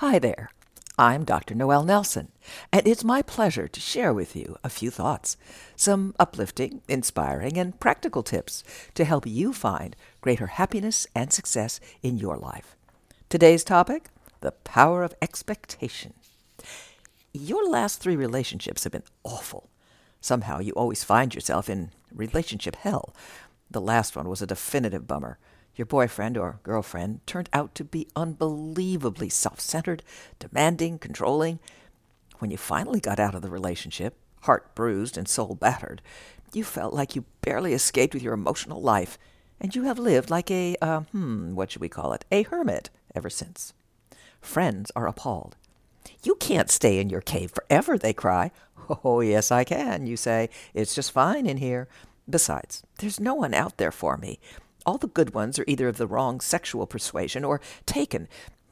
Hi there. I'm Dr. Noel Nelson, and it's my pleasure to share with you a few thoughts, some uplifting, inspiring, and practical tips to help you find greater happiness and success in your life. Today's topic the power of expectation. Your last three relationships have been awful. Somehow you always find yourself in relationship hell. The last one was a definitive bummer. Your boyfriend or girlfriend turned out to be unbelievably self centered, demanding, controlling. When you finally got out of the relationship, heart bruised and soul battered, you felt like you barely escaped with your emotional life, and you have lived like a, uh, hmm, what should we call it, a hermit ever since. Friends are appalled. You can't stay in your cave forever, they cry. Oh, yes, I can, you say. It's just fine in here. Besides, there's no one out there for me. All the good ones are either of the wrong sexual persuasion or taken.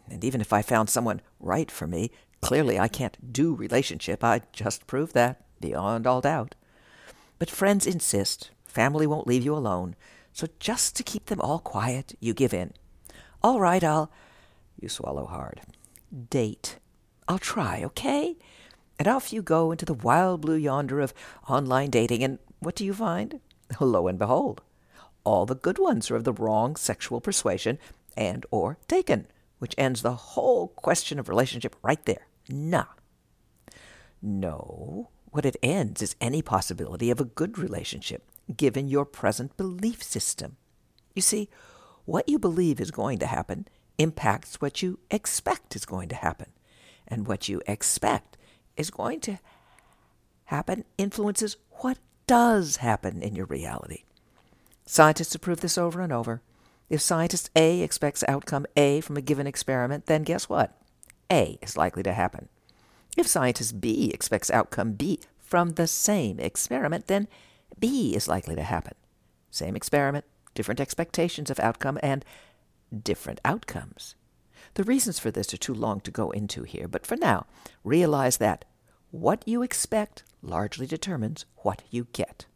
And even if I found someone right for me, clearly I can't do relationship. I just proved that, beyond all doubt. But friends insist. Family won't leave you alone. So just to keep them all quiet, you give in. All right, I'll. You swallow hard. Date. I'll try, okay? And off you go into the wild blue yonder of online dating, and what do you find? Lo and behold, all the good ones are of the wrong sexual persuasion and or taken, which ends the whole question of relationship right there. Nah. No, what it ends is any possibility of a good relationship, given your present belief system. You see, what you believe is going to happen impacts what you expect is going to happen. And what you expect is going to happen influences what does happen in your reality. Scientists have proved this over and over. If scientist A expects outcome A from a given experiment, then guess what? A is likely to happen. If scientist B expects outcome B from the same experiment, then B is likely to happen. Same experiment, different expectations of outcome, and different outcomes. The reasons for this are too long to go into here, but for now, realize that what you expect largely determines what you get.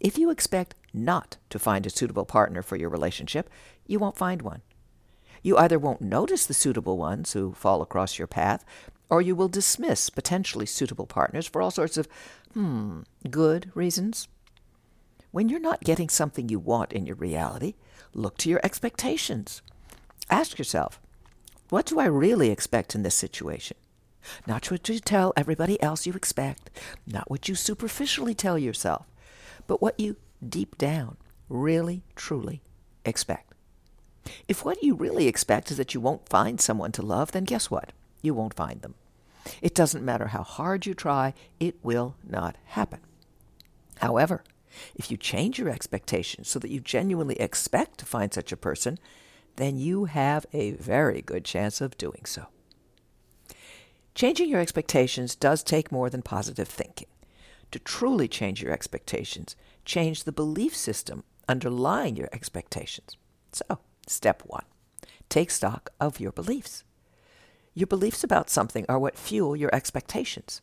If you expect not to find a suitable partner for your relationship, you won't find one. You either won't notice the suitable ones who fall across your path, or you will dismiss potentially suitable partners for all sorts of, hmm, good reasons. When you're not getting something you want in your reality, look to your expectations. Ask yourself, what do I really expect in this situation? Not what you tell everybody else you expect, not what you superficially tell yourself, but what you deep down really, truly expect. If what you really expect is that you won't find someone to love, then guess what? You won't find them. It doesn't matter how hard you try, it will not happen. However, if you change your expectations so that you genuinely expect to find such a person, then you have a very good chance of doing so. Changing your expectations does take more than positive thinking. To truly change your expectations, change the belief system underlying your expectations. So, step one take stock of your beliefs. Your beliefs about something are what fuel your expectations.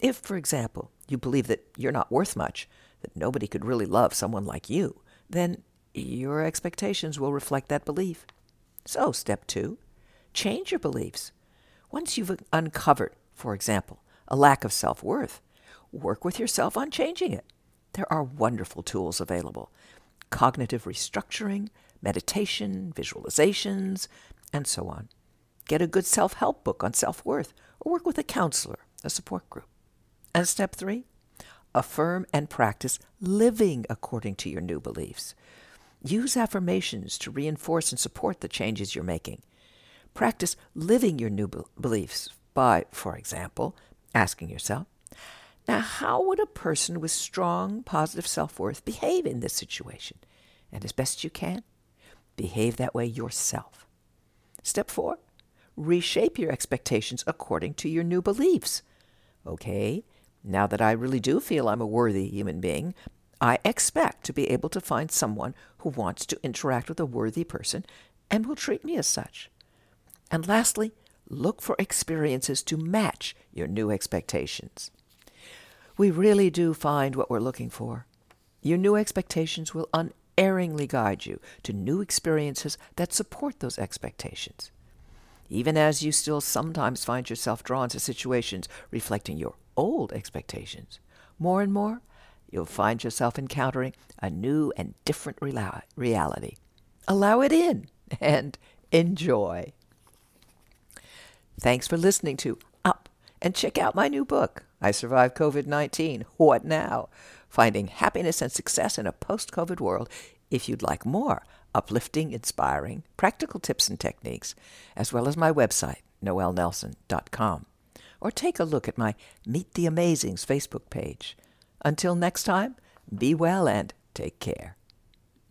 If, for example, you believe that you're not worth much, that nobody could really love someone like you, then your expectations will reflect that belief. So, step two change your beliefs. Once you've uncovered, for example, a lack of self worth, work with yourself on changing it. There are wonderful tools available cognitive restructuring, meditation, visualizations, and so on. Get a good self help book on self worth or work with a counselor, a support group. And step three, affirm and practice living according to your new beliefs. Use affirmations to reinforce and support the changes you're making. Practice living your new beliefs by, for example, asking yourself, now, how would a person with strong positive self worth behave in this situation? And as best you can, behave that way yourself. Step four, reshape your expectations according to your new beliefs. Okay, now that I really do feel I'm a worthy human being, I expect to be able to find someone who wants to interact with a worthy person and will treat me as such. And lastly, look for experiences to match your new expectations. We really do find what we're looking for. Your new expectations will unerringly guide you to new experiences that support those expectations. even as you still sometimes find yourself drawn to situations reflecting your old expectations, more and more you'll find yourself encountering a new and different reality. Allow it in and enjoy. Thanks for listening to Up and check out my new book, I Survived COVID 19 What Now? Finding Happiness and Success in a Post COVID World. If you'd like more uplifting, inspiring, practical tips and techniques, as well as my website, noelnelson.com. Or take a look at my Meet the Amazings Facebook page. Until next time, be well and take care.